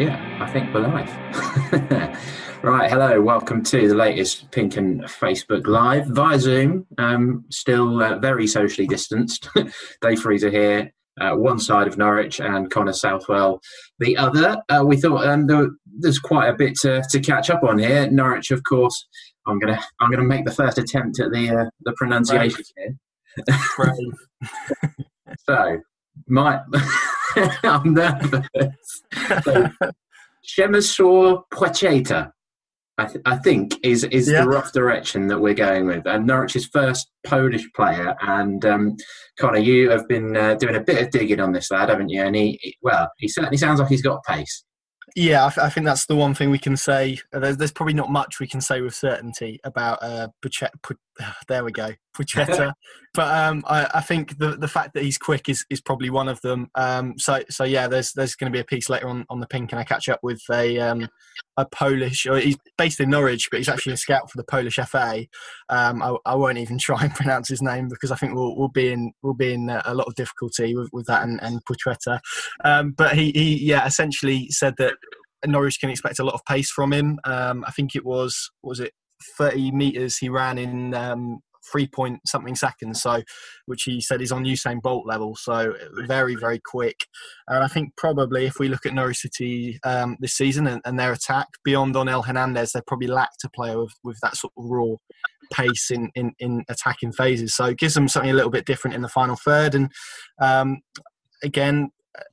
Yeah, I think we're live. right, hello, welcome to the latest PinkUn Facebook Live via Zoom. Um, still uh, very socially distanced. Dave Freezer here, uh, one side of Norwich, and Connor Southwell the other. Uh, we thought um, there, there's quite a bit to, to, catch up on here. Norwich, of course. I'm gonna I'm gonna make the first attempt at the uh, the pronunciation here. so, my I'm nervous. So, Przemysław Płacheta, I, th- I, think, is is yeah. the rough direction that we're going with. And Norwich's first Polish player. And um, Connor, you have been uh, doing a bit of digging on this lad, haven't you? And he, well, he certainly sounds like he's got pace. Yeah, I, th- I, think that's the one thing we can say. There's, there's, probably not much we can say with certainty about uh, Puchet, there we go, Puchetta. but um, I, I, think the the fact that he's quick is, is probably one of them. Um, so so yeah, there's there's going to be a piece later on on the pink, and I catch up with a um, a Polish. Or he's based in Norwich, but he's actually a scout for the Polish FA. Um, I, I, won't even try and pronounce his name because I think we'll, we'll be in we'll be in a lot of difficulty with, with that and, and Puchetta. Um, but he he yeah essentially said that Norwich can expect a lot of pace from him. Um, I think it was was it 30 meters he ran in um, three point something seconds. So, which he said is on Usain Bolt level. So very very quick. And I think probably if we look at Norwich City um, this season and, and, their attack beyond Onel Hernandez, they probably lack a player with, with that sort of raw pace in, in, in attacking phases. So it gives them something a little bit different in the final third. And um, again,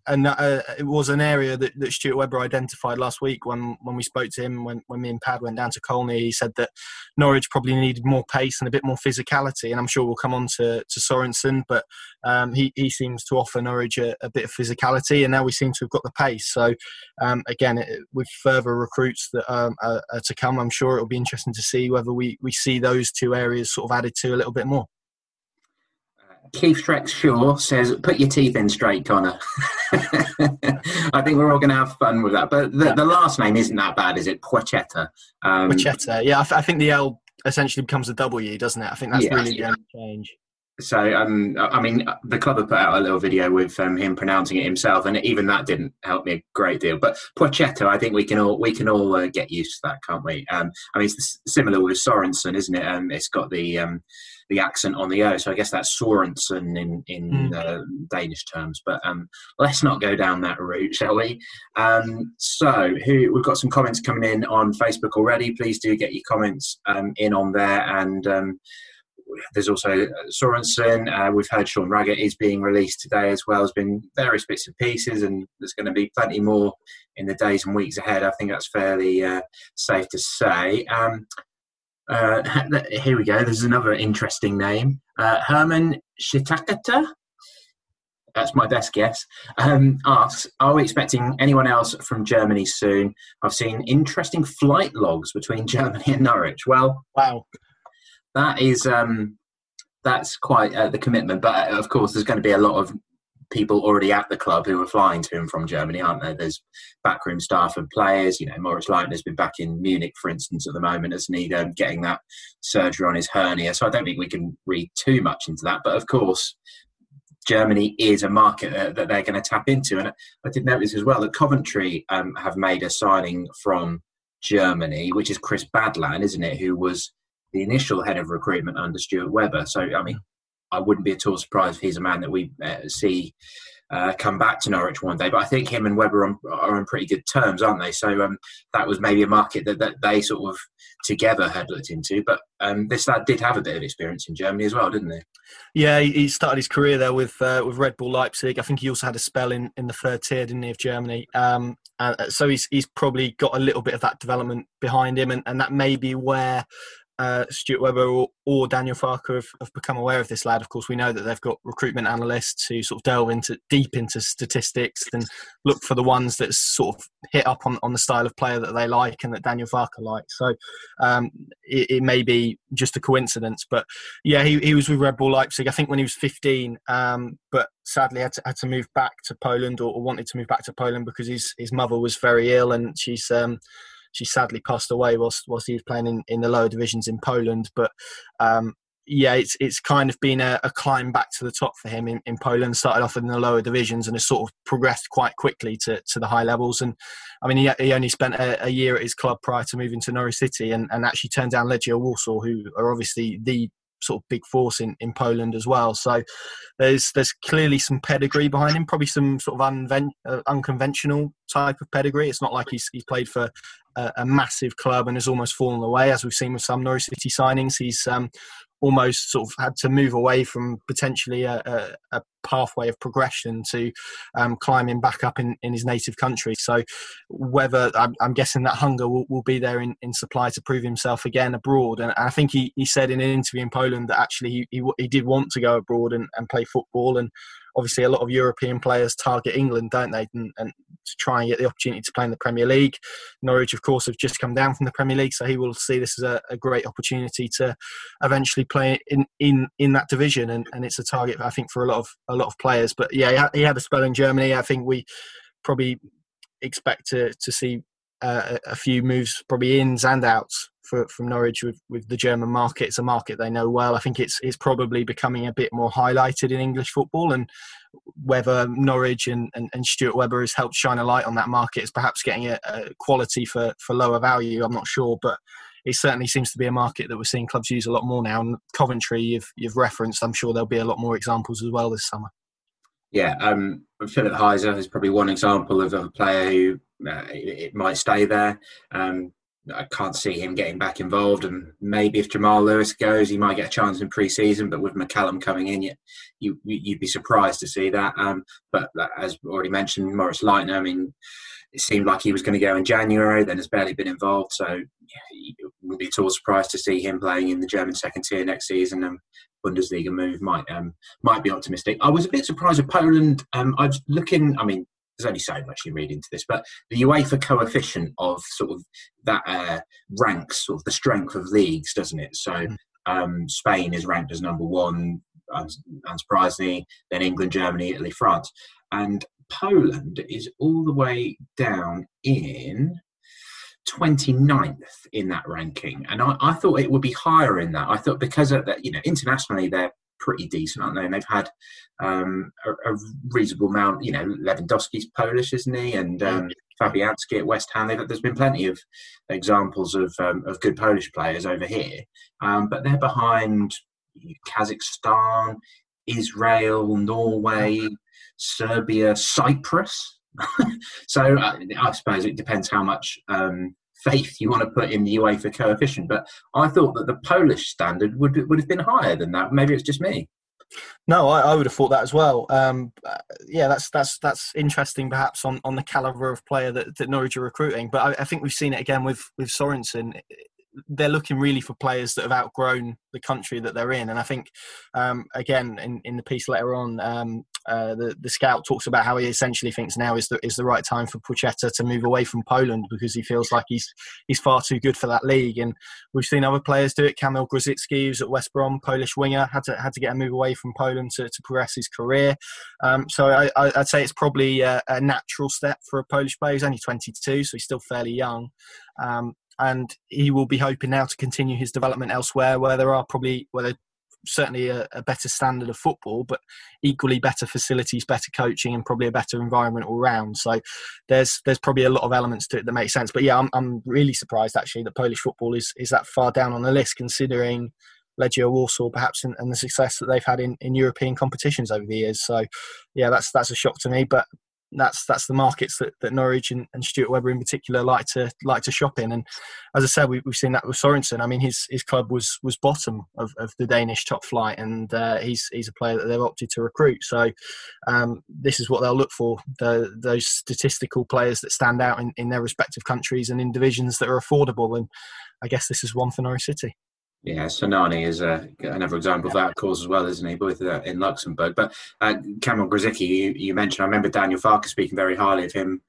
and uh, it was an area that, that Stuart Webber identified last week when, when we spoke to him when, when me and Pad went down to Colney. He said that Norwich probably needed more pace and a bit more physicality, and I'm sure we'll come on to, to Sorensen, but um, he, he seems to offer Norwich a, a, bit of physicality, and now we seem to have got the pace. So um, again, it, with further recruits that um, are, are to come, I'm sure it'll be interesting to see whether we, we see those two areas sort of added to a little bit more. Keith Strex Shaw says, "Put your teeth in straight, Connor." I think we're all going to have fun with that. But the, yeah. the, last name isn't that bad, is it? Pochetta. Um, Pochetta. Yeah, I, th- I, think the L essentially becomes a W, doesn't it? I think that's yeah, really the only change. So, um, I mean, the club have put out a little video with um, him pronouncing it himself, and even that didn't help me a great deal. But Pochetta, I think we can all we can all uh, get used to that, can't we? Um, I mean, it's similar with Sorensen, isn't it? Um, it's got the um, the accent on the O. So I guess that's Sorensen in in mm. uh, Danish terms. But um, let's not go down that route, shall we? Um, so who, we've got some comments coming in on Facebook already. Please do get your comments um, in on there and. Um, there's also uh, Sorensen. Uh, we've heard Sean Raggett is being released today as well. There's been various bits and pieces, and there's going to be plenty more in the days and weeks ahead. I think that's fairly uh, safe to say. Uh, here we go. There's another interesting name. Uh, Herman Shitakata. That's my best guess. Um, asks, are we expecting anyone else from Germany soon? I've seen interesting flight logs between Germany and Norwich. Well, wow, that is um, that's quite uh, the commitment. But uh, of course, there's going to be a lot of people already at the club who are flying to and from Germany, aren't there? There's backroom staff and players. You know, Moritz Leitner's been back in Munich, for instance, at the moment, as he? Um, getting that surgery on his hernia. So I don't think we can read too much into that. But of course, Germany is a market that they're going to tap into. And I did notice as well that Coventry um, have made a signing from Germany, which is Chris Badland, isn't it? Who was the initial head of recruitment under Stuart Webber. So, I mean, I wouldn't be at all surprised if he's a man that we uh, see uh, come back to Norwich one day. But I think him and Webber are on, are on pretty good terms, aren't they? So um, that was maybe a market that, that they sort of together had looked into. But um, this lad did have a bit of experience in Germany as well, didn't he? Yeah, he started his career there with uh, with Red Bull Leipzig. I think he also had a spell in, in the third tier, didn't he, of Germany? Um, uh, so he's he's probably got a little bit of that development behind him, and, and that may be where uh, Stuart Webber or, or Daniel Farke have, have, become aware of this lad. Of course, we know that they've got recruitment analysts who sort of delve into deep into statistics and look for the ones that sort of hit up on, on the style of player that they like and that Daniel Farke likes. So um, it, it, may be just a coincidence, but yeah, he, he was with Red Bull Leipzig. I think when he was 15, um, but sadly had to, had to move back to Poland or, or, wanted to move back to Poland because his his mother was very ill and she's um, she sadly passed away whilst whilst he was playing in, in the lower divisions in Poland. But um, yeah, it's it's kind of been a, a, climb back to the top for him in, in Poland. Started off in the lower divisions and has sort of progressed quite quickly to, to the high levels. And I mean, he, he only spent a, a year at his club prior to moving to Norwich City, and, and actually turned down Legia Warsaw, who are obviously the sort of big force in, in Poland as well. So there's there's clearly some pedigree behind him, probably some sort of unven- uh, unconventional type of pedigree. It's not like he's he's played for a, a, massive club and has almost fallen away, as we've seen with some Norwich City signings. He's um, almost sort of had to move away from potentially a, a, a pathway of progression to um, climbing back up in, in his native country. So, whether I'm, I'm guessing that hunger will, will be there in, in supply to prove himself again abroad. And I think he, he said in an interview in Poland that actually he, he, he did want to go abroad and, and play football. And obviously a lot of European players target England, don't they? And, and, to try and get the opportunity to play in the Premier League. Norwich, of course, have just come down from the Premier League, so he will see this as a, a great opportunity to eventually play in in, in that division. And, and it's a target, I think, for a lot of a lot of players. But yeah, he had, a spell in Germany. I think we probably expect to to see uh, a few moves, probably ins and outs for, from Norwich with, with the German market. It's a market they know well. I think it's it's probably becoming a bit more highlighted in English football, and whether Norwich and, and, and Stuart Webber has helped shine a light on that market is perhaps getting a, a quality for, for lower value. I'm not sure, but it certainly seems to be a market that we're seeing clubs use a lot more now. And Coventry, you've you've referenced. I'm sure there'll be a lot more examples as well this summer. Yeah, um, Philipp Heise is probably one example of a player who uh, it, might stay there. Um, I can't see him getting back involved, and maybe if Jamal Lewis goes, he might get a chance in pre-season. But with McCallum coming in, you, you would be surprised to see that. Um, but as already mentioned, Moritz Leitner. I mean, it seemed like he was going to go in January, then has barely been involved. So yeah, it wouldn't be at all surprised to see him playing in the German second tier next season. And Bundesliga move might um, might be optimistic. I was a bit surprised with Poland. Um, I was looking. I mean, there's only so much you read into this, but the UEFA coefficient of sort of that uh, ranks sort of the strength of leagues, doesn't it? So hmm. um, Spain is ranked as number one, unsurprisingly, then England, Germany, Italy, France, and Poland is all the way down in 29th in that ranking, and I, I, thought it would be higher in that. I thought because of that, you know, internationally they're pretty decent, aren't they? And they've had um, a, a, reasonable amount. You know, Lewandowski's Polish, isn't he? And um, Fabianski at West Ham. There's been plenty of examples of um, of good Polish players over here, um, but they're behind Kazakhstan, Israel, Norway, Serbia, Cyprus. so uh, I suppose it depends how much um, faith you want to put in the UEFA coefficient. But I thought that the Polish standard would would have been higher than that. Maybe it's just me. No, I, I would have thought that as well. Um, yeah, that's that's that's interesting, perhaps on, on the caliber of player that, that Norwich are recruiting. But I, I think we've seen it again with with Sorensen they're looking really for players that have outgrown the country that they're in. And I think, um, again, in, in the piece later on, um, uh, the, the scout talks about how he essentially thinks now is the, is the right time for Pochetta to move away from Poland because he feels like he's he's far too good for that league. And we've seen other players do it. Kamil Grosicki, who's at West Brom, Polish winger, had to had to get a move away from Poland to, to progress his career. Um, so I, would say it's probably a, a, natural step for a Polish player. He's only 22, so he's still fairly young. Um, and he will be hoping now to continue his development elsewhere, where there are probably where there certainly a, a, better standard of football, but equally better facilities, better coaching, and probably a better environment all round. So there's there's probably a lot of elements to it that make sense. But yeah, I'm I'm really surprised actually that Polish football is is that far down on the list, considering Legia Warsaw perhaps and, and the success that they've had in, in European competitions over the years. So yeah, that's that's a shock to me. But that's that's the markets that, that Norwich and, and Stuart Webber in particular like to like to shop in. And as I said, we, have seen that with Sorensen. I mean, his his club was was bottom of, of the Danish top flight, and uh, he's he's a player that they've opted to recruit. So um, this is what they'll look for: the, those statistical players that stand out in, in their respective countries and in divisions that are affordable. And I guess this is one for Norwich City. Yeah, Sinani is uh, another example of that cause as well, isn't he? Both uh, in Luxembourg. But uh, Kamil Grosicki, you, you, mentioned, I remember Daniel Farke speaking very highly of him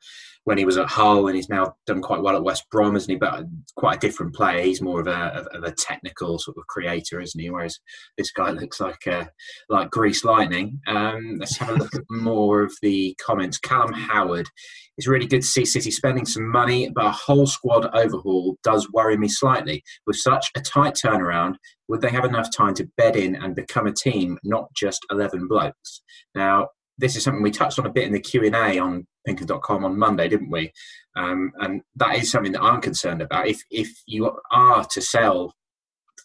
when he was at Hull, and he's now done quite well at West Brom, isn't he? But quite a different player. He's more of a of a technical sort of creator, isn't he? Whereas this guy looks like uh, like grease lightning. Um, let's have a look at more of the comments. Callum Howard. It's really good to see City spending some money, but a whole squad overhaul does worry me slightly. With such a tight turnaround, would they have enough time to bed in and become a team, not just eleven blokes? Now, this is something we touched on a bit in the Q and A on pinkun.com on Monday, didn't we? Um, and that is something that I'm concerned about. If if you are to sell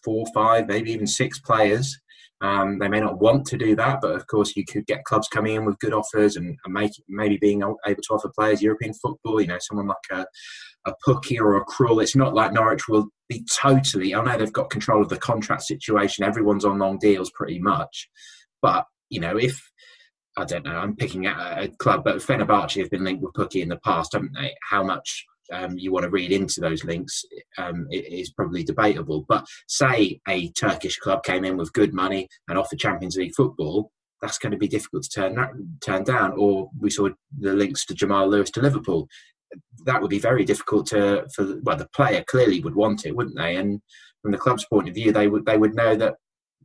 four, five, maybe even six players, um, they may not want to do that, but of course you could get clubs coming in with good offers and, and make, maybe being able to offer players European football. You know, someone like a a Pukki or a Krul. It's not like Norwich will be totally. I know they've got control of the contract situation. Everyone's on long deals pretty much, but you know if I don't know. I'm picking a club, but Fenerbahce have been linked with Pukki in the past, haven't they? How much um, you want to read into those links um, is probably debatable. But say a Turkish club came in with good money and offered Champions League football, that's going to be difficult to turn turn down. Or we saw the links to Jamal Lewis to Liverpool. That would be very difficult to for well the player clearly would want it, wouldn't they? And from the club's point of view, they would they would know that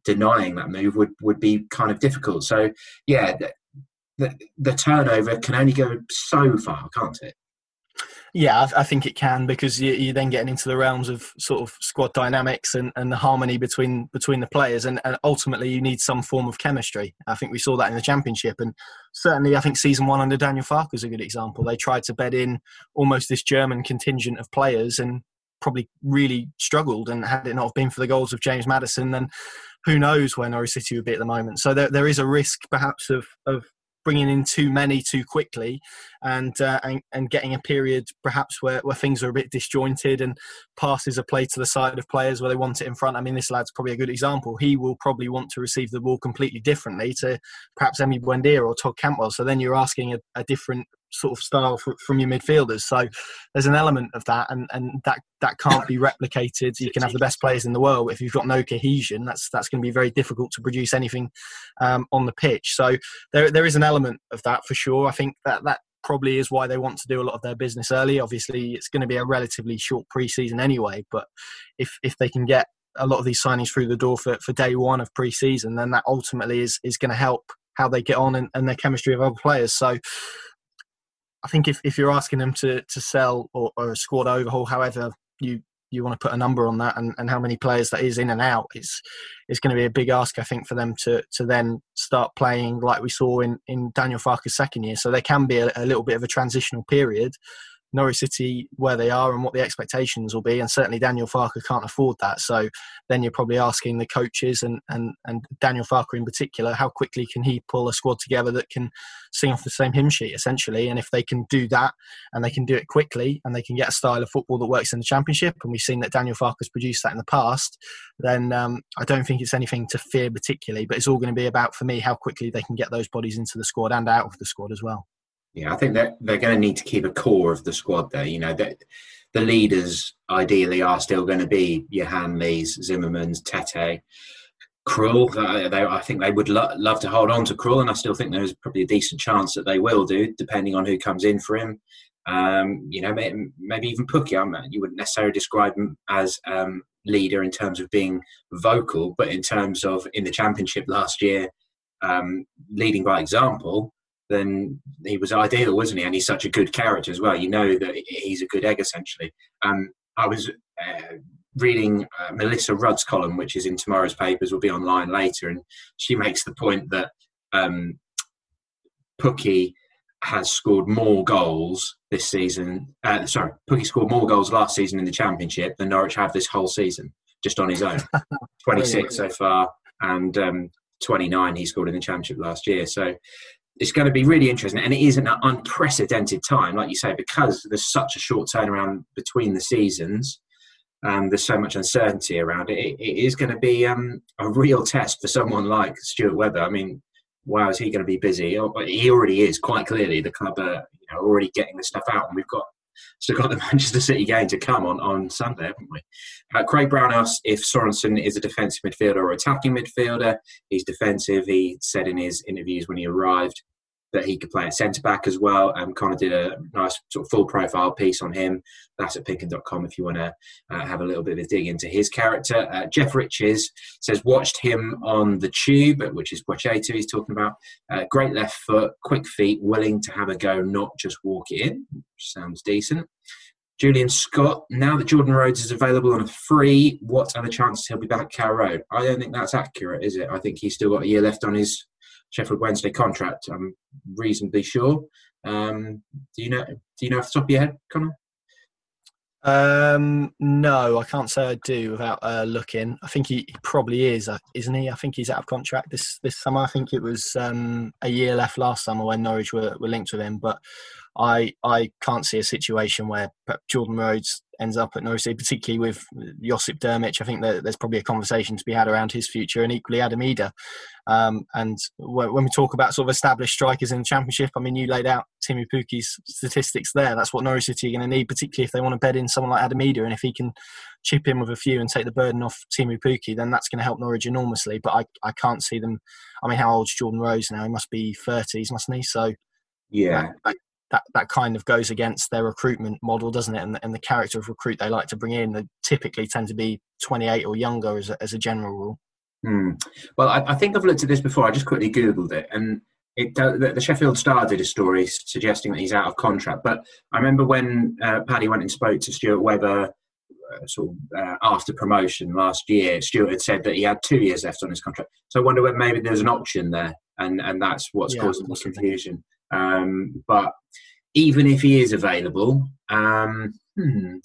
denying that move would would be kind of difficult. So yeah, the, turnover can only go so far, can't it? Yeah, I, I think it can because you, you're then getting into the realms of sort of squad dynamics and, and the harmony between between the players, and, and ultimately you need some form of chemistry. I think we saw that in the championship, and certainly I think season one under Daniel Farke is a good example. They tried to bed in almost this German contingent of players, and probably really struggled. And had it not been for the goals of James Maddison, then who knows where Norwich City would be at the moment. So there, there is a risk perhaps of, of bringing in too many too quickly and uh, and, and getting a period perhaps where, where things are a bit disjointed and passes are played to the side of players where they want it in front. I mean, this lad's probably a good example. He will probably want to receive the ball completely differently to perhaps Emi Buendia or Todd Cantwell. So then you're asking a, a different sort of style from your midfielders. So there's an element of that, and, and that that can't be replicated. You can have the best players in the world, if you've got no cohesion, that's that's going to be very difficult to produce anything um, on the pitch. So there there is an element of that for sure. I think that that probably is why they want to do a lot of their business early. Obviously, it's going to be a relatively short preseason anyway, but if if they can get a lot of these signings through the door for, for day one of preseason, then that ultimately is is going to help how they get on and, and their chemistry of other players. So I think if, if you're asking them to, to sell or, or a squad overhaul, however you you want to put a number on that and, and how many players that is in and out, it's it's going to be a big ask, I think, for them to to then start playing like we saw in, in Daniel Farke's second year. So there can be a, a little bit of a transitional period Norwich City where they are and what the expectations will be. And certainly Daniel Farke can't afford that. So then you're probably asking the coaches and, and, and Daniel Farke in particular, how quickly can he pull a squad together that can sing off the same hymn sheet essentially? And if they can do that and they can do it quickly and they can get a style of football that works in the championship, and we've seen that Daniel Farke has produced that in the past, then um, I don't think it's anything to fear particularly. But it's all going to be about, for me, how quickly they can get those bodies into the squad and out of the squad as well. Yeah, I think that they're going to need to keep a core of the squad there. You know, that the leaders ideally are still going to be your Hanleys, Zimmermanns, Tete, Krul. Uh, they, I think they would lo- love to hold on to Krul, and I still think there's probably a decent chance that they will do, depending on who comes in for him. Um, you know, maybe, even Pukki. you wouldn't necessarily describe him as um, leader in terms of being vocal, but in terms of in the championship last year, um, leading by example then he was ideal, wasn't he? And he's such a good character as well. You know that he's a good egg, essentially. Um, I was uh, reading uh, Melissa Rudd's column, which is in tomorrow's papers, will be online later, and she makes the point that um, Pukki has scored more goals this season. Uh, sorry, Pukki scored more goals last season in the Championship than Norwich have this whole season, just on his own. 26 so far, and um, 29 he scored in the Championship last year. So it's going to be really interesting, and it is an unprecedented time, like you say, because there's such a short turnaround between the seasons. and there's so much uncertainty around it. it, is going to be um, a real test for someone like Stuart Webber. I mean, wow, is he going to be busy? Oh, he already is, quite clearly. The club are you know, already getting the stuff out, and we've got still got the Manchester City game to come on, on Sunday, haven't we? Uh, Craig Brown asked if Sorensen is a defensive midfielder or attacking midfielder. He's defensive. He said in his interviews when he arrived that he could play at centre back as well. Kind of did a nice sort of full profile piece on him. That's at pinkun.com if you want to uh, have a little bit of a dig into his character. Uh, Jeff Riches says, watched him on the tube, which is Pochettino he's talking about. Uh, great left foot, quick feet, willing to have a go, not just walk in. Sounds decent. Julian Scott, now that Jordan Rhodes is available on a free, what are the chances he'll be back at Road? I don't think that's accurate, is it? I think he's still got a year left on his Sheffield Wednesday contract. I'm reasonably sure. Um, do you know? Do you know off the top of your head, Connor? Um, no, I can't say I do without uh, looking. I think he, he, probably is, uh, isn't he? I think he's out of contract this this summer. I think it was um, a year left last summer when Norwich were, were linked with him, but I I can't see a situation where Jordan Rhodes ends up at Norwich, particularly with Josip Drmic. I think that there's probably a conversation to be had around his future, and equally Adam Idah. Um, and when we talk about sort of established strikers in the Championship, I mean, you laid out Teemu Pukki's statistics there. That's what Norwich City are going to need, particularly if they want to bed in someone like Adam Idah. And if he can chip in with a few and take the burden off Teemu Pukki, then that's going to help Norwich enormously. But I, I can't see them. I mean, how old's Jordan Rhodes now? He must be 30s, mustn't he? So yeah, that that kind of goes against their recruitment model, doesn't it? And, and the character of recruit they like to bring in, they typically tend to be 28 or younger as a, as a general rule. Hmm. Well, I, I, think I've looked at this before. I just quickly googled it, and it, the, the, Sheffield Star did a story suggesting that he's out of contract. But I remember when uh, Paddy went and spoke to Stuart Webber. Uh, sort of uh, after promotion last year, Stuart had said that he had two years left on his contract. So I wonder whether maybe there's an option there, and, and that's what's yeah, causing the confusion. Um, but even if he is available, um, hmm,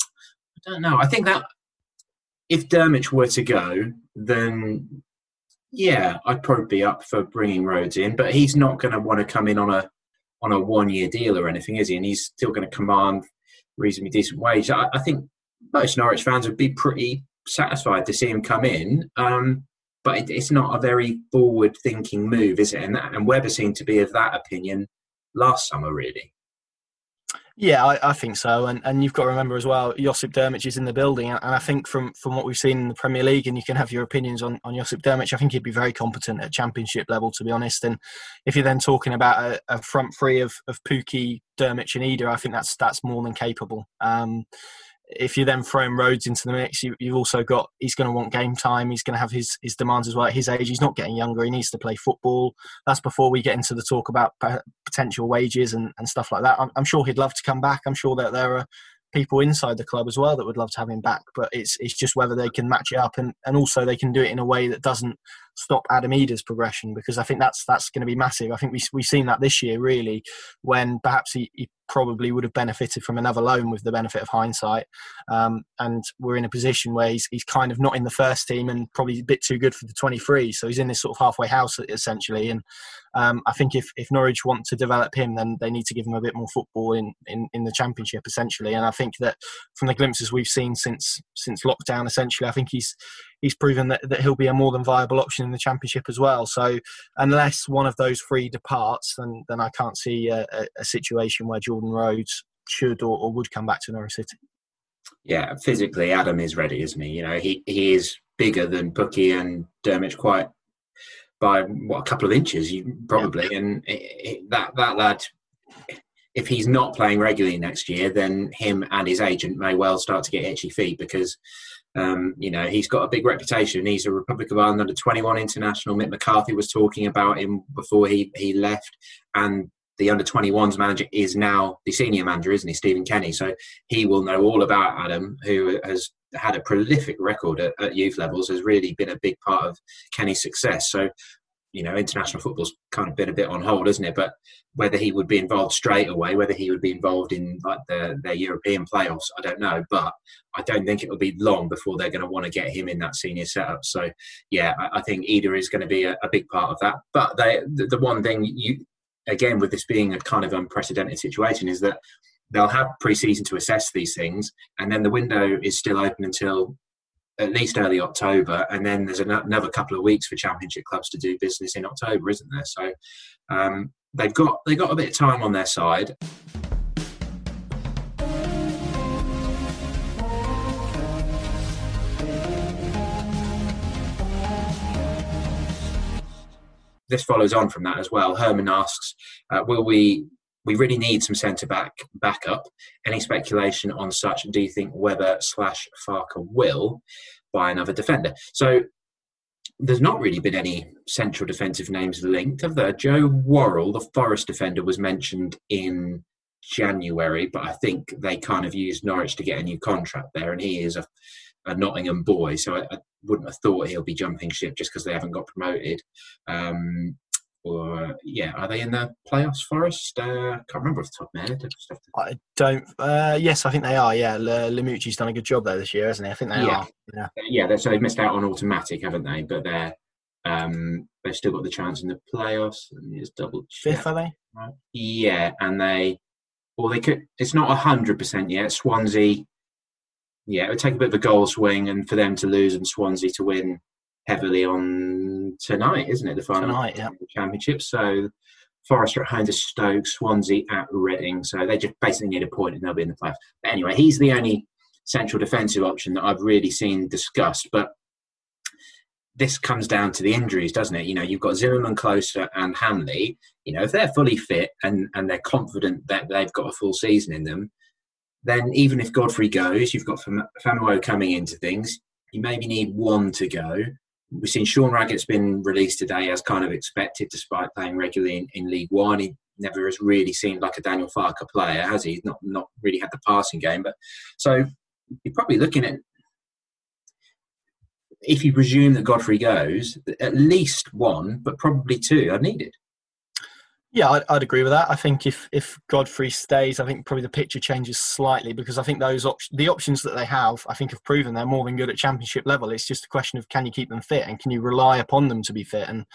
I don't know. I think that if Drmic were to go, then yeah, I'd probably be up for bringing Rhodes in. But he's not going to want to come in on a on a one year deal or anything, is he? And he's still going to command reasonably decent wage. I, I, think most Norwich fans would be pretty satisfied to see him come in. Um, but it, it's not a very forward thinking move, is it? And, and Webber seemed to be of that opinion last summer, really. Yeah, I, I, think so, and and you've got to remember as well, Josip Drmic is in the building, and I think from from what we've seen in the Premier League, and you can have your opinions on on Josip Drmic, I think he'd be very competent at Championship level, to be honest. And if you're then talking about a, a front three of of Pukki, Drmic, and Idah, I think that's that's more than capable. Um, if you then throw him Rhodes into the mix, you, have also got he's going to want game time. He's going to have his his demands as well. At his age, he's not getting younger. He needs to play football. That's before we get into the talk about potential wages and, and stuff like that. I'm, I'm sure he'd love to come back. I'm sure that there are people inside the club as well that would love to have him back. But it's it's just whether they can match it up and, and also they can do it in a way that doesn't stop Adam Idah's progression because I think that's that's going to be massive. I think we we've seen that this year really when perhaps he, he probably would have benefited from another loan with the benefit of hindsight. Um, and we're in a position where he's, he's kind of not in the first team and probably a bit too good for the 23. So he's in this sort of halfway house essentially. And um, I think if, if Norwich want to develop him, then they need to give him a bit more football in, in, in the championship essentially. And I think that from the glimpses we've seen since since lockdown, essentially, I think he's he's proven that, that he'll be a more than viable option in the championship as well. So unless one of those three departs, then then I can't see a, a, situation where Jordan Rhodes should or, or, would come back to Norwich City. Yeah, physically, Adam is ready, isn't he? You know, he he is bigger than Pukki and Drmic quite by what a couple of inches, probably, yeah. and it, it, that that lad if he's not playing regularly next year, then him and his agent may well start to get itchy feet because um, you know, he's got a big reputation. He's a Republic of Ireland under 21 international. Mick McCarthy was talking about him before he, he left. And the under 21s manager is now the senior manager, isn't he? Stephen Kenny. So he will know all about Adam, who has had a prolific record at, at youth levels, has really been a big part of Kenny's success. So you know, international football's kind of been a bit on hold, isn't it? But whether he would be involved straight away, whether he would be involved in like the their European playoffs, I don't know. But I don't think it will be long before they're going to want to get him in that senior setup. So yeah, I, I think Idah is going to be a, a, big part of that. But they, the, the one thing you again with this being a kind of unprecedented situation is that they'll have pre-season to assess these things, and then the window is still open until at least early October, and then there's another couple of weeks for Championship clubs to do business in October, isn't there? So um, they've got they've got a bit of time on their side. this follows on from that as well. Herman asks, uh, "Will we we really need some centre back backup. Any speculation on such? Do you think Webber slash Farke will buy another defender? So there's not really been any central defensive names linked, have there? Joe Worrell, the Forest defender, was mentioned in January, but I think they kind of used Norwich to get a new contract there, and he is a, a Nottingham boy, so I, I, wouldn't have thought he'll be jumping ship just because they haven't got promoted. Um, or yeah, are they in the playoffs? Forest? Uh, can't remember off the top of my head. I don't. Uh, yes, I think they are. Yeah, Lamouchi's done a good job there this year, hasn't he? I think they yeah. are. Yeah, yeah. So they've missed out on automatic, haven't they? But they're um, they've still got the chance in the playoffs. Let me just double check. Fifth, are they? Yeah, and they. Well, they could. It's not hundred percent yet. Swansea. Yeah, it would take a bit of a goal swing, and for them to lose and Swansea to win heavily on tonight, isn't it? The final tonight, yeah. championship. So Forest at home to Stoke, Swansea at Reading. So they just basically need a point and they'll be in the playoffs. But anyway, he's the only central defensive option that I've really seen discussed. But this comes down to the injuries, doesn't it? You know, you've got Zimmermann, Klose and Hanley. You know, if they're fully fit and, and they're confident that they've got a full season in them, then even if Godfrey goes, you've got Famewo coming into things. You maybe need one to go we've seen Sean Raggett's been released today as kind of expected, despite playing regularly in, in League One. He never has really seemed like a Daniel Farke player, has he? Not not really had the passing game, but so you're probably looking at if you presume that Godfrey goes, at least one, but probably two are needed. Yeah, I'd, I'd, agree with that. I think if if Godfrey stays, I think probably the picture changes slightly because I think those op- the options that they have, I think, have proven they're more than good at championship level. It's just a question of can you keep them fit and can you rely upon them to be fit. And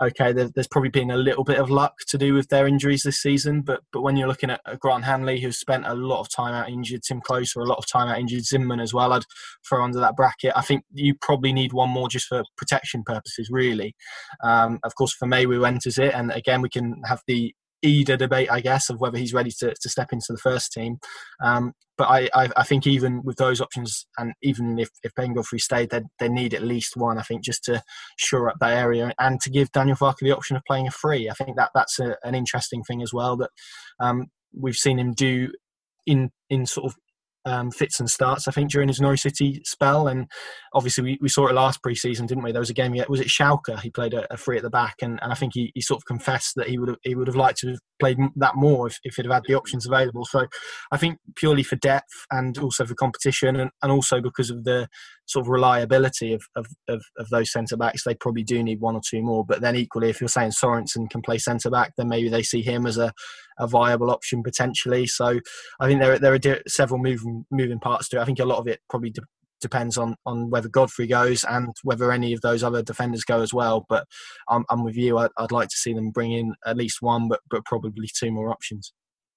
okay, there's probably been a little bit of luck to do with their injuries this season, but but when you're looking at Grant Hanley, who's spent a lot of time out injured, Tim Klose, or a lot of time out injured, Zimmermann as well, I'd throw under that bracket. I think you probably need one more just for protection purposes, really. Um, of course, Famewo enters it, and again, we can have the Idah debate, I guess, of whether he's ready to, to step into the first team. Um, but I, I, I, think even with those options, and even if, if Ben Godfrey stayed, they, they need at least one, I think, just to shore up that area and to give Daniel Farke the option of playing a free. I think that that's a, an interesting thing as well that um, we've seen him do in in sort of um, fits and starts, I think, during his Norwich City spell. And obviously, we, we saw it last pre-season, didn't we? There was a game, yet was it Schalke? He played a, a free at the back, and, and I think he, he sort of confessed that he would have, he would have liked to have played that more if, if he'd have had the options available. So I think purely for depth and also for competition, and, and also because of the sort of reliability of, of, of, of those centre backs, they probably do need one or two more. But then equally, if you're saying Sorensen can play centre back, then maybe they see him as a, a viable option potentially. So I think there there are several moving moving parts to it. I think a lot of it probably de- depends on on whether Godfrey goes and whether any of those other defenders go as well. But I'm, I'm with you. I, would like to see them bring in at least one, but but probably two more options.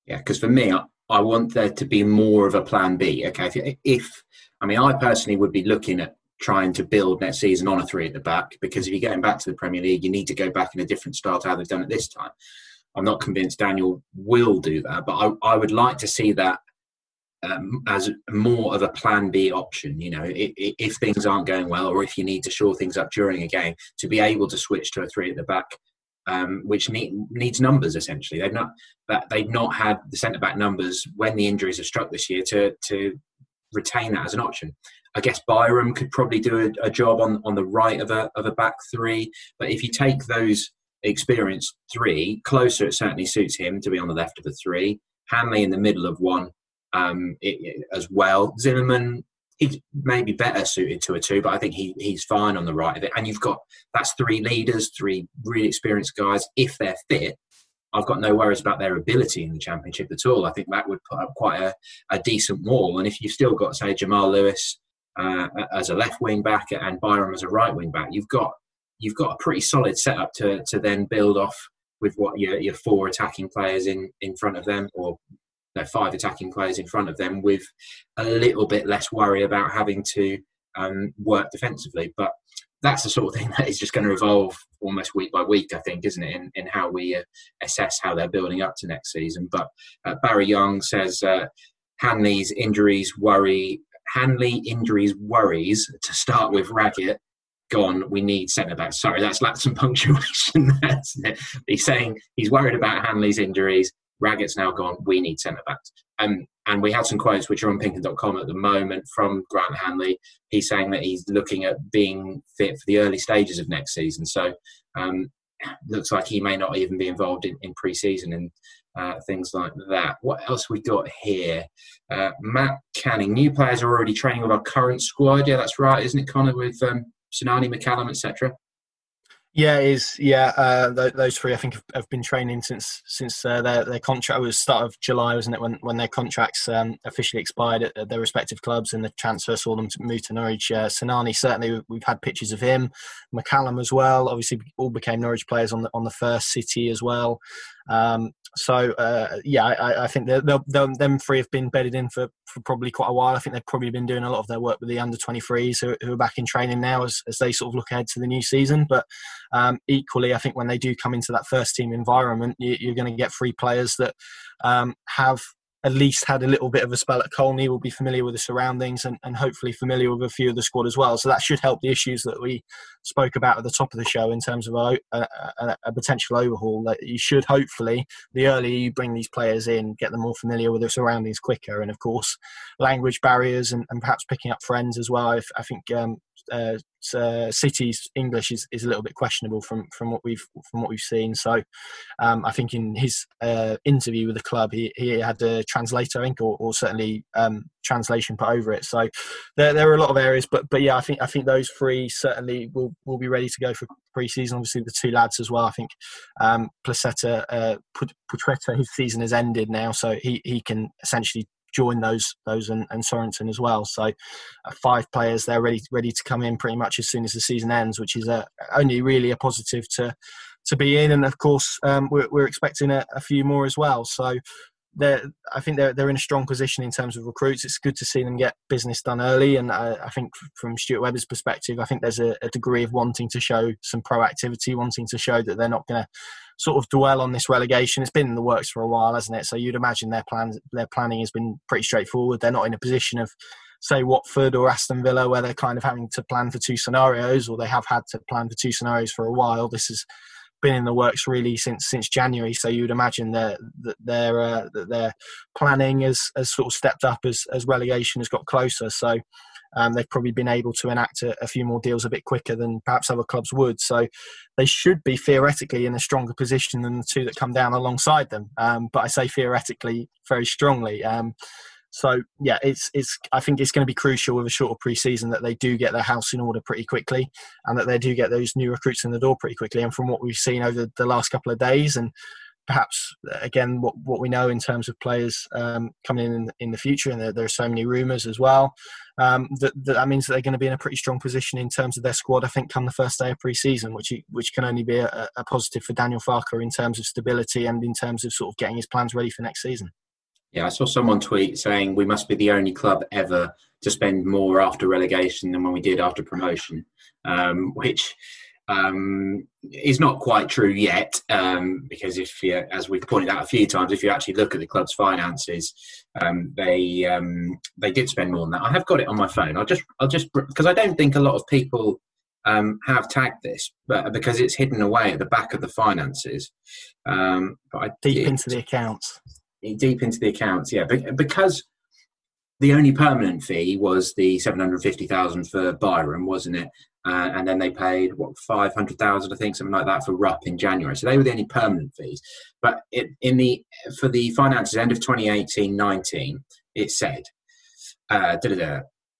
Yeah, because for me, I, I, want there to be more of a plan B. Okay, if, if I mean, I personally would be looking at trying to build next season on a three at the back because if you're going back to the Premier League, you need to go back in a different style to how they've done it this time. I'm not convinced Daniel will do that, but I, I would like to see that um, as more of a plan B option. You know, if, if, things aren't going well, or if you need to shore things up during a game, to be able to switch to a three at the back, um, which need, needs numbers essentially. They've not that they've not had the centre back numbers when the injuries have struck this year to to retain that as an option. I guess Byram could probably do a, a job on on the right of a of a back three, but if you take those experienced three. Klose, it certainly suits him to be on the left of the three. Hanley in the middle of one um, it, it, as well. Zimmermann, he's maybe better suited to a two, but I think he, he's fine on the right of it. And you've got that's three leaders, three really experienced guys. If they're fit, I've got no worries about their ability in the championship at all. I think that would put up quite a, a decent wall. And if you've still got, say, Jamal Lewis uh, as a left wing back and Byram as a right wing back, you've got you've got a pretty solid setup to to then build off with what your your four attacking players in in front of them or five attacking players in front of them with a little bit less worry about having to um, work defensively. But that's the sort of thing that is just going to evolve almost week by week, I think, isn't it, in, in how we uh, assess how they're building up to next season. But uh, Barry Young says uh, Hanley's injuries worry. Hanley injuries worries to start with Raggett gone, we need centre backs. Sorry, that's lacked some punctuation. He's saying he's worried about Hanley's injuries. Raggett's now gone, we need centre backs. Um, and we had some quotes which are on pinkun.com at the moment from Grant Hanley. He's saying that he's looking at being fit for the early stages of next season. So um, looks like he may not even be involved in, in pre-season and uh, things like that. What else we got here? Uh, Matt Canning. New players are already training with our current squad. Yeah, that's right, isn't it, Connor? With um, Sinani, McCallum, etc. Yeah, it is yeah. Uh, th- those three, I think, have, have, been training since since uh, their their contract was start of July, wasn't it? When when their contracts um, officially expired at, at, their respective clubs, and the transfer saw them to move to Norwich. Uh, Sinani, certainly, we've had pictures of him. McCallum as well. Obviously, all became Norwich players on the on the first city as well. Um, so uh, yeah, I, I think they're, they're, them three have been bedded in for, for probably quite a while. I think they've probably been doing a lot of their work with the under 23s who, who, are back in training now as, as they sort of look ahead to the new season. But um, equally, I think when they do come into that first team environment, you, are going to get three players that um, have at least had a little bit of a spell at Colney, will be familiar with the surroundings and, and hopefully familiar with a few of the squad as well. So that should help the issues that we spoke about at the top of the show in terms of a, a, a potential overhaul. That you should hopefully, the earlier you bring these players in, get them more familiar with the surroundings quicker. And of course, language barriers and, and perhaps picking up friends as well. I, I think um, uh, uh, City's English is, is a little bit questionable from, from what we've from what we've seen. So um, I think in his uh, interview with the club, he, he had a translator, I think, or, or certainly um, translation put over it. So there, there are a lot of areas, but but yeah, I think I think those three certainly will will be ready to go for pre-season. Obviously, the two lads as well. I think um, Placetta, uh, Putretta, his season has ended now, so he he can essentially join those those and, and Sorensen as well. So uh, five players they're ready ready to come in pretty much as soon as the season ends, which is a, only really a positive to to be in. And of course, um, we're, we're expecting a, a few more as well. So they're, I think they're, they're in a strong position in terms of recruits. It's good to see them get business done early. And I, I think from Stuart Webber's perspective, I think there's a, a, degree of wanting to show some proactivity, wanting to show that they're not going to sort of dwell on this relegation. It's been in the works for a while, hasn't it? So you'd imagine their plans, their planning has been pretty straightforward. They're not in a position of, say, Watford or Aston Villa, where they're kind of having to plan for two scenarios, or they have had to plan for two scenarios for a while. This is been in the works really since since January. So you would imagine that that their uh, that their planning has, has sort of stepped up as as relegation has got closer. So um, they've probably been able to enact a, a, few more deals a bit quicker than perhaps other clubs would. So they should be theoretically in a stronger position than the two that come down alongside them. Um, but I say theoretically very strongly. Um, so yeah, it's it's. I think it's going to be crucial with a shorter preseason that they do get their house in order pretty quickly, and that they do get those new recruits in the door pretty quickly. And from what we've seen over the last couple of days, and perhaps again what what we know in terms of players um, coming in in the future, and there, there are so many rumours as well. Um, that, that means that they're going to be in a pretty strong position in terms of their squad. I think come the first day of pre-season, which which can only be a, a positive for Daniel Farke in terms of stability and in terms of sort of getting his plans ready for next season. Yeah, I saw someone tweet saying we must be the only club ever to spend more after relegation than when we did after promotion, um, which um, is not quite true yet. Um, because if you, as we've pointed out a few times, if you actually look at the club's finances, um, they um, they did spend more than that. I have got it on my phone. I'll just I'll just because I don't think a lot of people um, have tagged this, but because it's hidden away at the back of the finances. Um, but I deep did, into the accounts deep into the accounts, yeah, because the only permanent fee was the seven hundred fifty thousand for Byram, wasn't it? Uh, and then they paid what five hundred thousand, I think, something like that for Rupp in January. So they were the only permanent fees. But it, in the for the finances end of 2018-19, it said, uh,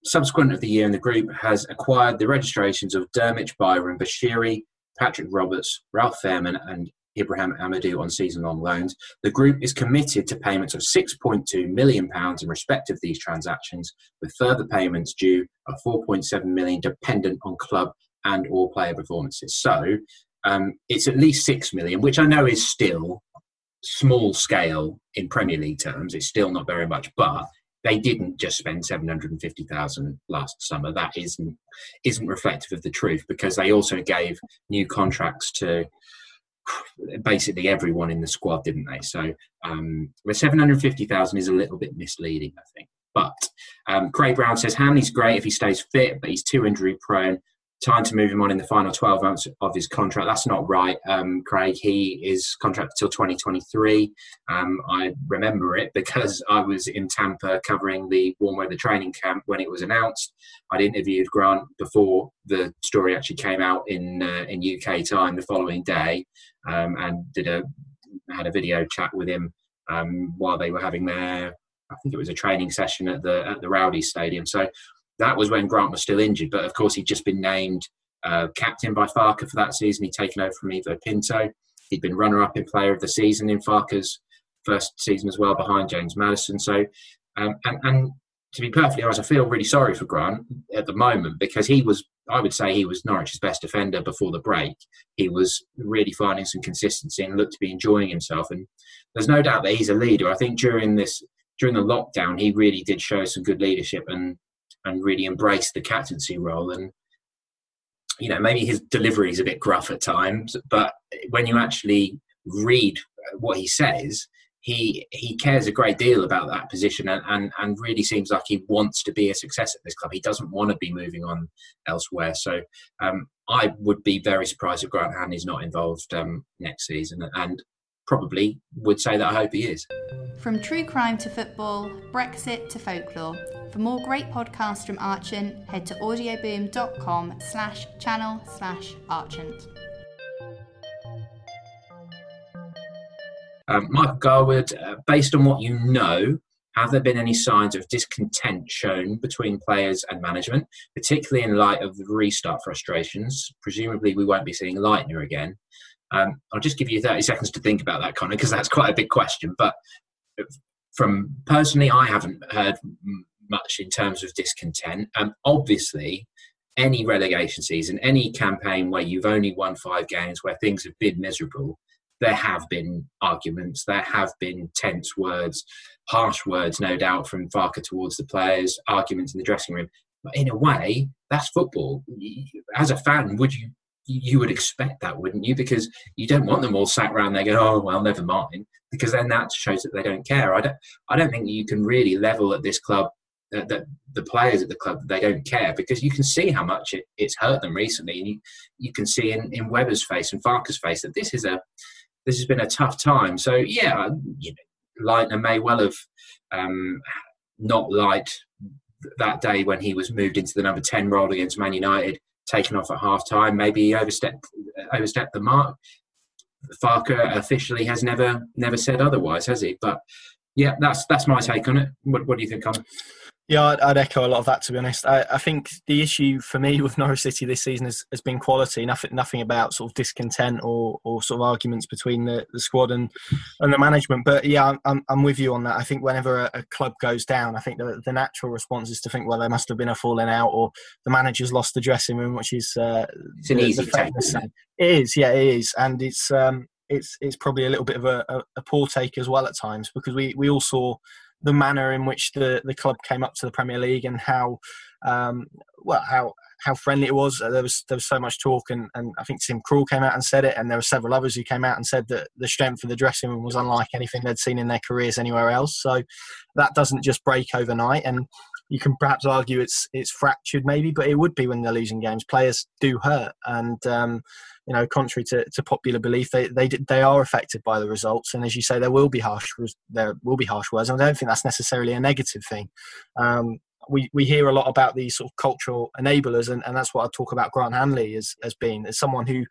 subsequent of the year, in the group has acquired the registrations of Drmic, Byram, Bashiri, Patrick Roberts, Ralf Fährmann, and Ibrahim Amadou on season-long loans. The group is committed to payments of £6.2 million in respect of these transactions, with further payments due of £4.7 million dependent on club and or player performances. So um, it's at least £6 million, which I know is still small scale in Premier League terms. It's still not very much, but they didn't just spend 750,000 last summer. That isn't isn't reflective of the truth because they also gave new contracts to basically everyone in the squad, didn't they? So um, the 750,000 is a little bit misleading, I think. But um, Craig Brown says Hanley's great if he stays fit, but he's too injury prone. Time to move him on in the final 12 months of his contract. That's not right, um, Craig. He is contracted till 2023. Um, I remember it because I was in Tampa covering the warm weather training camp when it was announced. I'd interviewed Grant before the story actually came out in uh, in UK time the following day, um, and did a had a video chat with him um, while they were having their I think it was a training session at the at the Rowdy Stadium. So that was when Grant was still injured, but of course he'd just been named uh, captain by Farke for that season. He'd taken over from Ivo Pinto. He'd been runner-up in Player of the Season in Farke's first season as well, behind James Maddison. So, um, and, and to be perfectly honest, I feel really sorry for Grant at the moment because he was, I would say, he was Norwich's best defender before the break. He was really finding some consistency and looked to be enjoying himself. And there's no doubt that he's a leader. I think during this, during the lockdown, he really did show some good leadership and and really embrace the captaincy role. And you know, maybe his delivery is a bit gruff at times, but when you actually read what he says, he he cares a great deal about that position and, and, and really seems like he wants to be a success at this club. He doesn't want to be moving on elsewhere. So um, I would be very surprised if Grant Hanley's not involved um, next season. And probably would say that I hope he is. From true crime to football, Brexit to folklore. For more great podcasts from Archant, head to audioboom.com slash channel slash Archant. Um, Mike Garwood, uh, based on what you know, have there been any signs of discontent shown between players and management, particularly in light of the restart frustrations? Presumably, we won't be seeing Leitner again. Um, I'll just give you 30 seconds to think about that, Connor, because that's quite a big question. But from personally, I haven't heard much in terms of discontent. And um, obviously, any relegation season, any campaign where you've only won five games, where things have been miserable, there have been arguments, there have been tense words, harsh words, no doubt, from Farke towards the players, arguments in the dressing room. But in a way, that's football. As a fan, would you you would expect that, wouldn't you? Because you don't want them all sat around there going, "Oh well, never mind," because then that shows that they don't care. I don't. I don't think you can really level at this club that, that the players at the club they don't care because you can see how much it, it's hurt them recently, and you you can see in, in Webber's face and Farke's face that this is a this has been a tough time. So yeah, you know, Leitner may well have um, not liked that day when he was moved into the number ten role against Man United taken off at half time. Maybe he overstepped overstepped the mark. Farke officially has never never said otherwise, has he? But yeah, that's that's my take on it. What, what do you think, Connor? Yeah, I'd, I'd, echo a lot of that. To be honest, I, I, think the issue for me with Norwich City this season has, has been quality. Nothing, nothing about sort of discontent or, or sort of arguments between the, the squad and, and the management. But yeah, I'm, I'm with you on that. I think whenever a, a, club goes down, I think the, the natural response is to think, well, there must have been a falling out, or the manager's lost the dressing room, which is uh, it's an the, easy take. It is, yeah, it is, and it's um, it's it's probably a little bit of a, a, a poor take as well at times because we we all saw the manner in which the, the club came up to the Premier League and how um, well how how friendly it was. Uh, there was there was so much talk, and, and I think Tim Krul came out and said it, and there were several others who came out and said that the strength of the dressing room was unlike anything they'd seen in their careers anywhere else. So that doesn't just break overnight, and you can perhaps argue it's it's fractured maybe, but it would be when they're losing games. Players do hurt, and um, you know, contrary to, to popular belief, they, they they are affected by the results. And as you say, there will be harsh there will be harsh words. And I don't think that's necessarily a negative thing. Um, we, we hear a lot about these sort of cultural enablers, and, and that's what I talk about Grant Hanley as, as being as someone who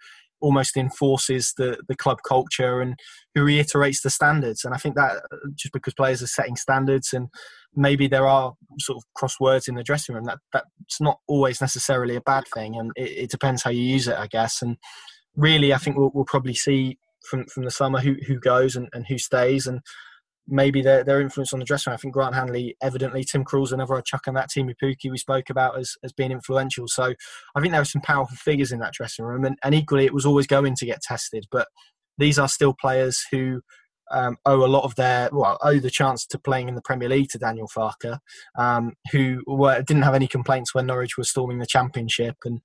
almost enforces the, the club culture and who reiterates the standards. And I think that just because players are setting standards and maybe there are sort of cross words in the dressing room, that that's not always necessarily a bad thing. And it, it depends how you use it, I guess. And really, I think we'll, we'll probably see from, from the summer who, who goes and, and who stays. And maybe their, their influence on the dressing room. I think Grant Hanley, evidently, Tim Krul's another chuck on that team with Pukki we spoke about as, as being influential. So I think there are some powerful figures in that dressing room. And, and equally, it was always going to get tested. But these are still players who um, owe a lot of their, well, owe the chance to playing in the Premier League to Daniel Farke, um, who were, didn't have any complaints when Norwich was storming the Championship. And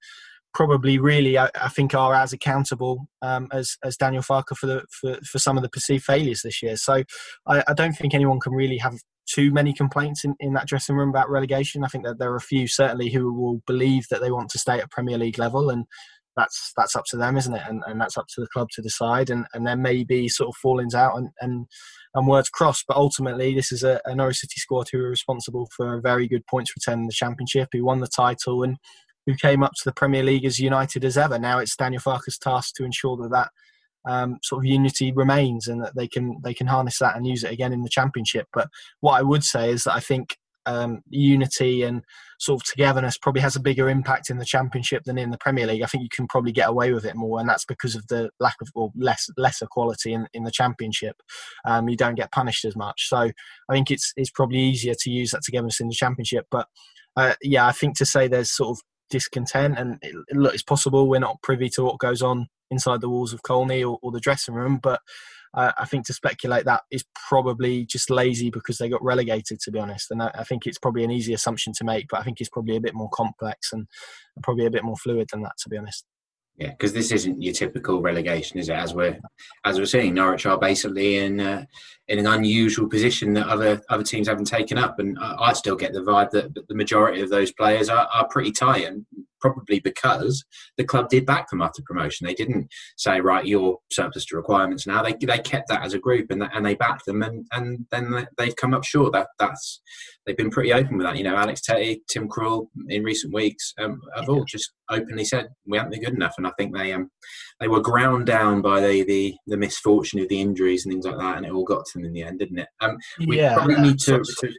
probably really I, I, think are as accountable um, as as Daniel Farke for the for, for some of the perceived failures this year. So I, I, don't think anyone can really have too many complaints in, in that dressing room about relegation. I think that there are a few certainly who will believe that they want to stay at Premier League level, and that's that's up to them, isn't it? And, and that's up to the club to decide. And, and there may be sort of fallings out and, and, and words crossed, but ultimately this is a, a Norwich City squad who are responsible for a very good points return in the Championship, who won the title and who came up to the Premier League as united as ever. Now it's Daniel Farke's task to ensure that that um, sort of unity remains and that they can they can harness that and use it again in the championship. But what I would say is that I think um, unity and sort of togetherness probably has a bigger impact in the championship than in the Premier League. I think you can probably get away with it more, and that's because of the lack of or less lesser quality in, in the championship. Um, you don't get punished as much, so I think it's it's probably easier to use that togetherness in the championship. But uh, yeah, I think to say there's sort of discontent, and it, look, it's possible we're not privy to what goes on inside the walls of Colney or, or the dressing room, but uh, I think to speculate that is probably just lazy because they got relegated, to be honest. And I, I, think it's probably an easy assumption to make, but I think it's probably a bit more complex and probably a bit more fluid than that, to be honest. Yeah, because this isn't your typical relegation, is it? As we're as we're seeing, Norwich are basically in uh, in an unusual position that other other teams haven't taken up, and I, I still get the vibe that the majority of those players are, are pretty tight and probably because the club did back them after promotion. They didn't say, right, you're surplus to requirements now. They, they kept that as a group and, and they backed them and, and then they've come up short. That that's They've been pretty open with that. You know, Alex Tettey, Tim Krul in recent weeks um, have all just openly said we haven't been good enough. And I think they um, they were ground down by the, the, the misfortune of the injuries and things like that and it all got to them in the end, didn't it? Um, we yeah, probably need to, to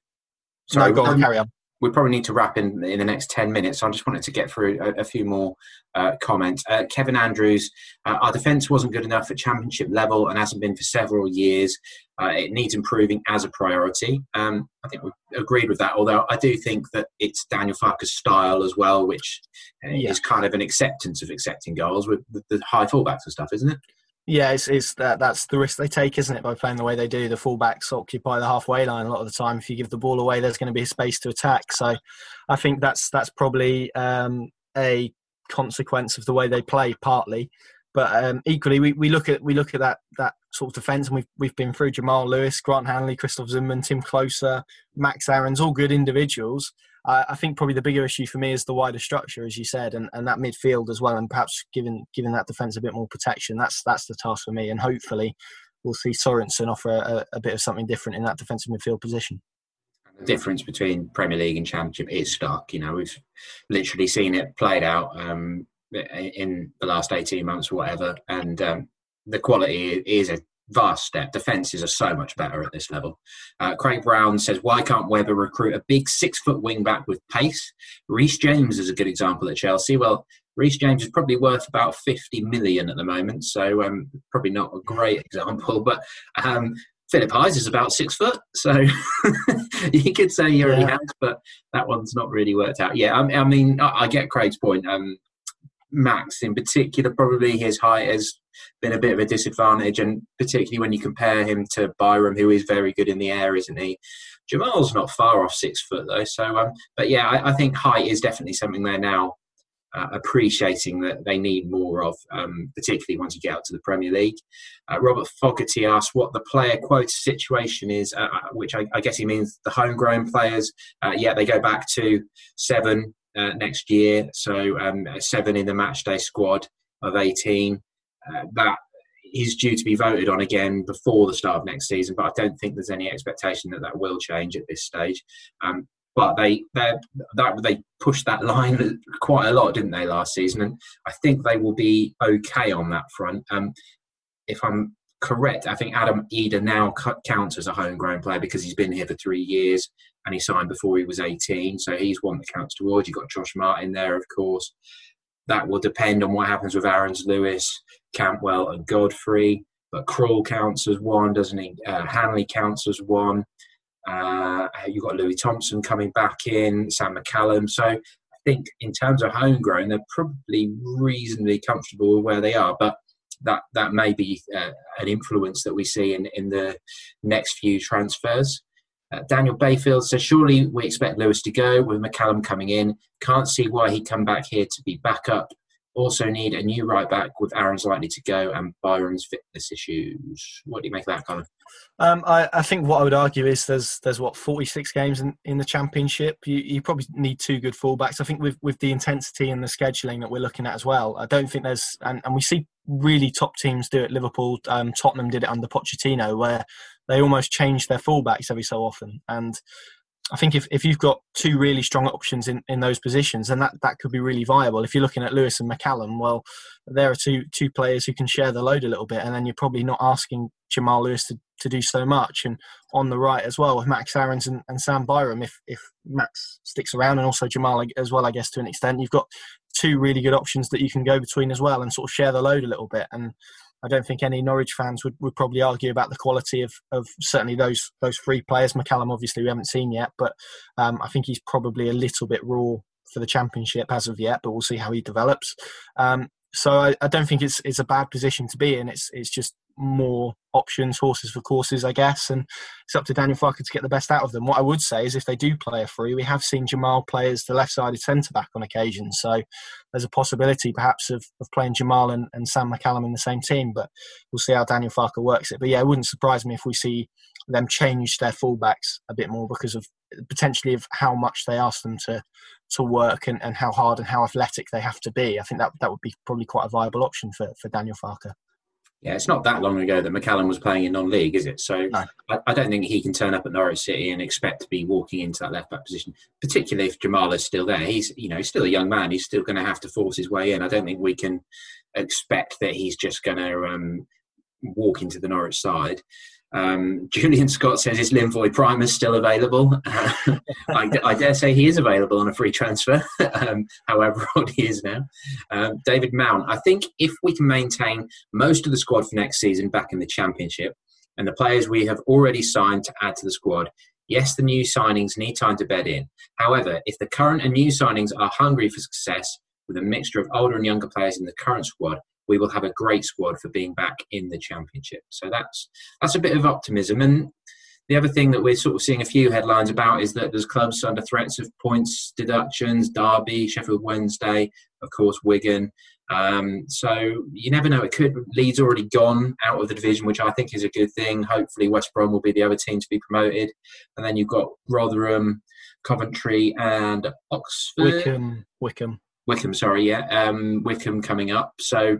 Sorry, no, go on, carry on we probably need to wrap in in the next 10 minutes. So I just wanted to get through a, a few more uh, comments. Uh, Kevin Andrews, uh, our defence wasn't good enough at championship level and hasn't been for several years. Uh, it needs improving as a priority. Um, I think we agreed with that, although I do think that it's Daniel Farke's style as well, which uh, yeah. is kind of an acceptance of accepting goals with, with the high fullbacks and stuff, isn't it? Yeah, it's, it's that that's the risk they take, isn't it? By playing the way they do, the fullbacks occupy the halfway line a lot of the time. If you give the ball away, there's going to be a space to attack. So, I think that's that's probably um, a consequence of the way they play, partly. But um, equally, we, we look at we look at that that sort of defence, and we've we've been through Jamal Lewis, Grant Hanley, Christoph Zimmermann, Timm Klose, Max Aarons, all good individuals. I, I think probably the bigger issue for me is the wider structure, as you said, and, and that midfield as well, and perhaps giving giving that defence a bit more protection. That's that's the task for me, and hopefully we'll see Sorensen offer a, a bit of something different in that defensive midfield position the difference between Premier League and Championship is stark. You know, we've literally seen it played out um, in the last 18 months or whatever, and um, the quality is a vast step. Defences are so much better at this level. Uh, Craig Brown says, why can't Webber recruit a big six foot wing back with pace? Reece James is a good example at Chelsea. Well, Reece James is probably worth about 50 million at the moment, so um, probably not a great example, but um, Philip Heise is about six foot, so you could say he already yeah. has, but that one's not really worked out. Yeah, I, I mean, I, I, get Craig's point. Um, Max, in particular, probably his height has been a bit of a disadvantage, and particularly when you compare him to Byram, who is very good in the air, isn't he? Jamal's not far off six foot though, so um, but yeah, I, I, think height is definitely something they're now uh, appreciating that they need more of, um, particularly once you get out to the Premier League. Uh, Robert Fogarty asked what the player quota situation is, uh, uh, which I, I, guess he means the homegrown players. Uh, yeah, they go back to seven uh, next year, so um, seven in the matchday squad of 18. that is due to be voted on again before the start of next season, but I don't think there's any expectation that that will change at this stage. Um, but they they that they pushed that line quite a lot, didn't they, last season? And I think they will be okay on that front. Um, if I'm correct, I think Adam Idah now counts as a homegrown player because he's been here for three years and he signed before he was 18, so he's one that counts towards. You've got Josh Martin there, of course. That will depend on what happens with Aarons Lewis, Cantwell, and Godfrey. But Krul counts as one, doesn't he? Uh, Hanley counts as one. Uh, you've got Louis Thompson coming back in, Sam McCallum. So I think in terms of homegrown, they're probably reasonably comfortable with where they are. But that that may be uh, an influence that we see in, in the next few transfers. Uh, Daniel Bayfield says, surely we expect Lewis to go with McCallum coming in. Can't see why he'd come back here to be backup also need a new right back with Aarons likely to go and Byram's fitness issues. What do you make of that, Connor? Um, I, I, think what I would argue is there's there's what 46 games in, in the championship. You, you probably need two good fullbacks. I think with with the intensity and the scheduling that we're looking at as well, I don't think there's and, and we see really top teams do it. Liverpool, um, Tottenham did it under Pochettino, where they almost change their fullbacks every so often. And I think if, if you've got two really strong options in, in those positions, then that, that could be really viable. If you're looking at Lewis and McCallum, well, there are two two players who can share the load a little bit, and then you're probably not asking Jamal Lewis to, to do so much. And on the right as well with Max Aarons and, and Sam Byram, if if Max sticks around, and also Jamal as well, I guess to an extent, you've got two really good options that you can go between as well and sort of share the load a little bit. And I don't think any Norwich fans would, would probably argue about the quality of, of certainly those those three players. McCallum, obviously, we haven't seen yet, but um, I think he's probably a little bit raw for the championship as of yet. But we'll see how he develops. Um, so I, I, don't think it's it's a bad position to be in. It's it's just more options, horses for courses, I guess, and it's up to Daniel Farke to get the best out of them. What I would say is if they do play a free, we have seen Jamal play as the left-sided centre back on occasion, so there's a possibility perhaps of, of playing Jamal and, and Sam McCallum in the same team, but we'll see how Daniel Farke works it. But yeah, it wouldn't surprise me if we see them change their fullbacks a bit more because of potentially of how much they ask them to to work and, and how hard and how athletic they have to be. I think that that would be probably quite a viable option for, for Daniel Farke. Yeah, it's not that long ago that McCallum was playing in non-league, is it? So no. I, I, don't think he can turn up at Norwich City and expect to be walking into that left back position. Particularly if Jamal is still there, he's you know he's still a young man. He's still going to have to force his way in. I don't think we can expect that he's just going to um, walk into the Norwich side. Um, Julian Scott says his Linvoy Primus is still available. I, I, dare say he is available on a free transfer, um, however old he is now. Um, David Mount, I think if we can maintain most of the squad for next season back in the Championship and the players we have already signed to add to the squad, yes, the new signings need time to bed in. However, if the current and new signings are hungry for success with a mixture of older and younger players in the current squad, we will have a great squad for being back in the championship. So that's that's a bit of optimism. And the other thing that we're sort of seeing a few headlines about is that there's clubs under threats of points deductions, Derby, Sheffield Wednesday, of course Wigan. Um, so you never know. It could Leeds already gone out of the division, which I think is a good thing. Hopefully West Brom will be the other team to be promoted, and then you've got Rotherham, Coventry, and Oxford. Wickham. Wycombe. Wycombe, sorry, yeah, um, Wycombe coming up. So,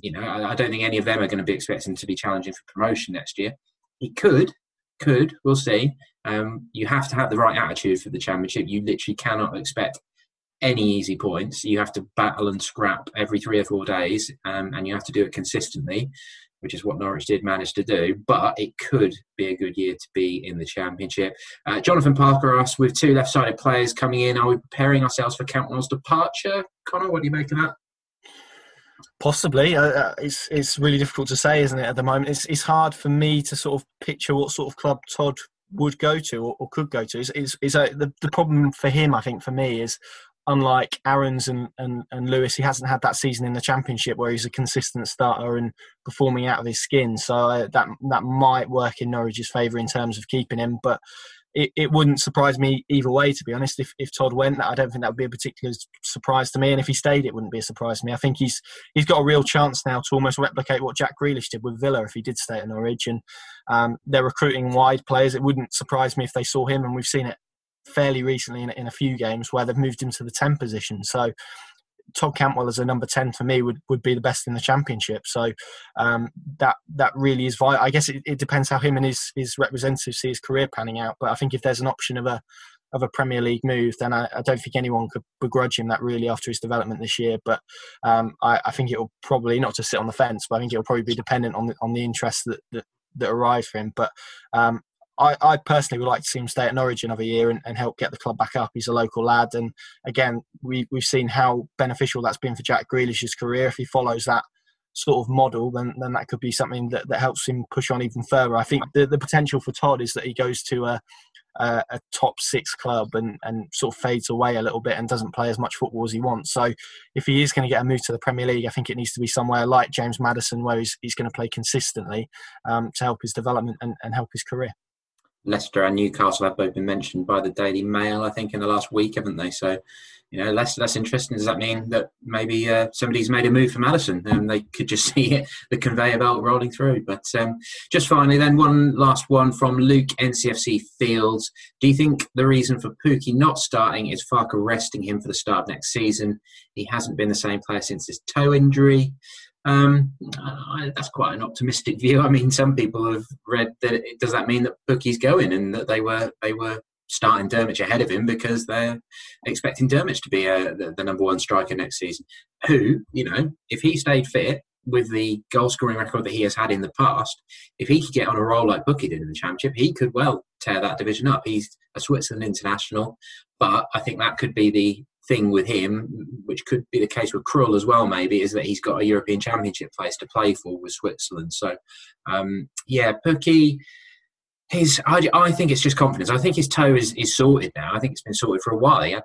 you know, I, I, don't think any of them are going to be expecting to be challenging for promotion next year. It could, could, we'll see. Um, you have to have the right attitude for the championship. You literally cannot expect any easy points. You have to battle and scrap every three or four days, um, and you have to do it consistently which is what Norwich did manage to do. But it could be a good year to be in the Championship. Uh, Jonathan Parker asked, with two left-sided players coming in, are we preparing ourselves for Cantwell's departure? Connor, what do you make of that? Possibly, uh, uh, it's it's really difficult to say, isn't it? At the moment, it's it's hard for me to sort of picture what sort of club Todd would go to or, or could go to. Is is, a, the the problem for him? I think for me is unlike Aarons and, and, and Lewis, he hasn't had that season in the championship where he's a consistent starter and performing out of his skin. So uh, that that might work in Norwich's favour in terms of keeping him. But it, it wouldn't surprise me either way, to be honest. If, if Todd went, I don't think that would be a particular surprise to me. And if he stayed, it wouldn't be a surprise to me. I think he's he's got a real chance now to almost replicate what Jack Grealish did with Villa if he did stay at Norwich. And um, they're recruiting wide players. It wouldn't surprise me if they saw him, and we've seen it fairly recently in, in a few games where they've moved him to the 10 position. So Todd Cantwell as a number 10 for me would, would be the best in the championship. So um, that that really is vital. I guess it, it, depends how him and his, his representatives see his career panning out. But I think if there's an option of a of a Premier League move, then I, I don't think anyone could begrudge him that really after his development this year. But um, I, I, think it will probably not to sit on the fence, but I think it will probably be dependent on the on the interest that, that that arrive for him. But um, I, I, personally would like to see him stay at Norwich another year and, and, help get the club back up. He's a local lad, and again, we we've seen how beneficial that's been for Jack Grealish's career. If he follows that sort of model, then then that could be something that, that helps him push on even further. I think the, the potential for Todd is that he goes to a a, a top six club and, and sort of fades away a little bit and doesn't play as much football as he wants. So if he is going to get a move to the Premier League, I think it needs to be somewhere like James Maddison where he's, he's going to play consistently um, to help his development and, and help his career. Leicester and Newcastle have both been mentioned by the Daily Mail, I think, in the last week, haven't they? So you know, less less interesting. Does that mean that maybe uh, somebody's made a move for Maddison and they could just see it, the conveyor belt rolling through? But um, just finally, then one last one from Luke NCFC Fields. Do you think the reason for Pukki not starting is Farke resting him for the start of next season? He hasn't been the same player since his toe injury. Um, I, that's quite an optimistic view. I mean, some people have read that. Does that mean that Pukki's going and that they were they were starting Drmic ahead of him because they're expecting Drmic to be a, uh, the, the, number one striker next season. Who, you know, if he stayed fit with the goal scoring record that he has had in the past, if he could get on a roll like Bookie did in the Championship, he could well tear that division up. He's a Switzerland international, but I think that could be the thing with him, which could be the case with Krul as well, maybe, is that he's got a European Championship place to play for with Switzerland. So, um, yeah, Pukki his I, I think it's just confidence. I think his toe is, is sorted now. I think it's been sorted for a while. He had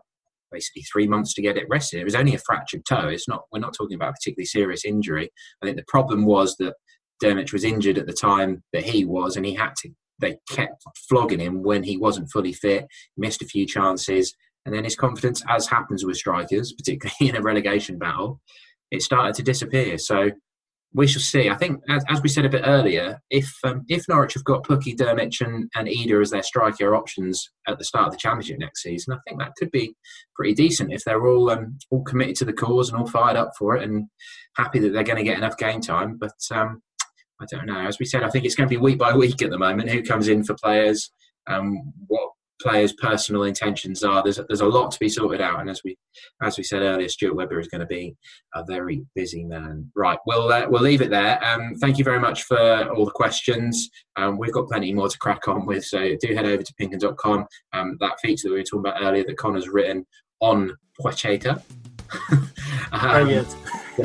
basically three months to get it rested. It was only a fractured toe. It's not we're not talking about a particularly serious injury. I think the problem was that Drmic was injured at the time that he was, and he had to. They kept flogging him when he wasn't fully fit. Missed a few chances, and then his confidence, as happens with strikers, particularly in a relegation battle, it started to disappear. So we shall see. I think, as, as we said a bit earlier, if um, if Norwich have got Pukki, Drmic, and, and Idah as their striker options at the start of the championship next season, I think that could be pretty decent if they're all um, all committed to the cause and all fired up for it and happy that they're going to get enough game time. But um, I don't know. As we said, I think it's going to be week by week at the moment. Who comes in for players? Um, what players' personal intentions are. There's there's a lot to be sorted out, and as we as we said earlier, Stuart Webber is going to be a very busy man. Right, we'll uh, we'll leave it there. Um, thank you very much for all the questions. Um, we've got plenty more to crack on with, so do head over to pinkun.com. Um, that feature that we were talking about earlier that Connor's written on Pocheta. um,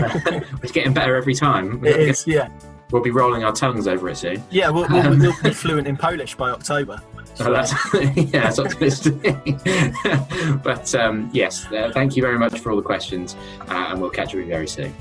it's getting better every time. It is, yeah. We'll be rolling our tongues over it soon. Yeah, we'll, we'll, we'll be fluent in Polish by October. So that's, yeah, that's optimistic. but um, yes, uh, thank you very much for all the questions, uh, and we'll catch you very soon.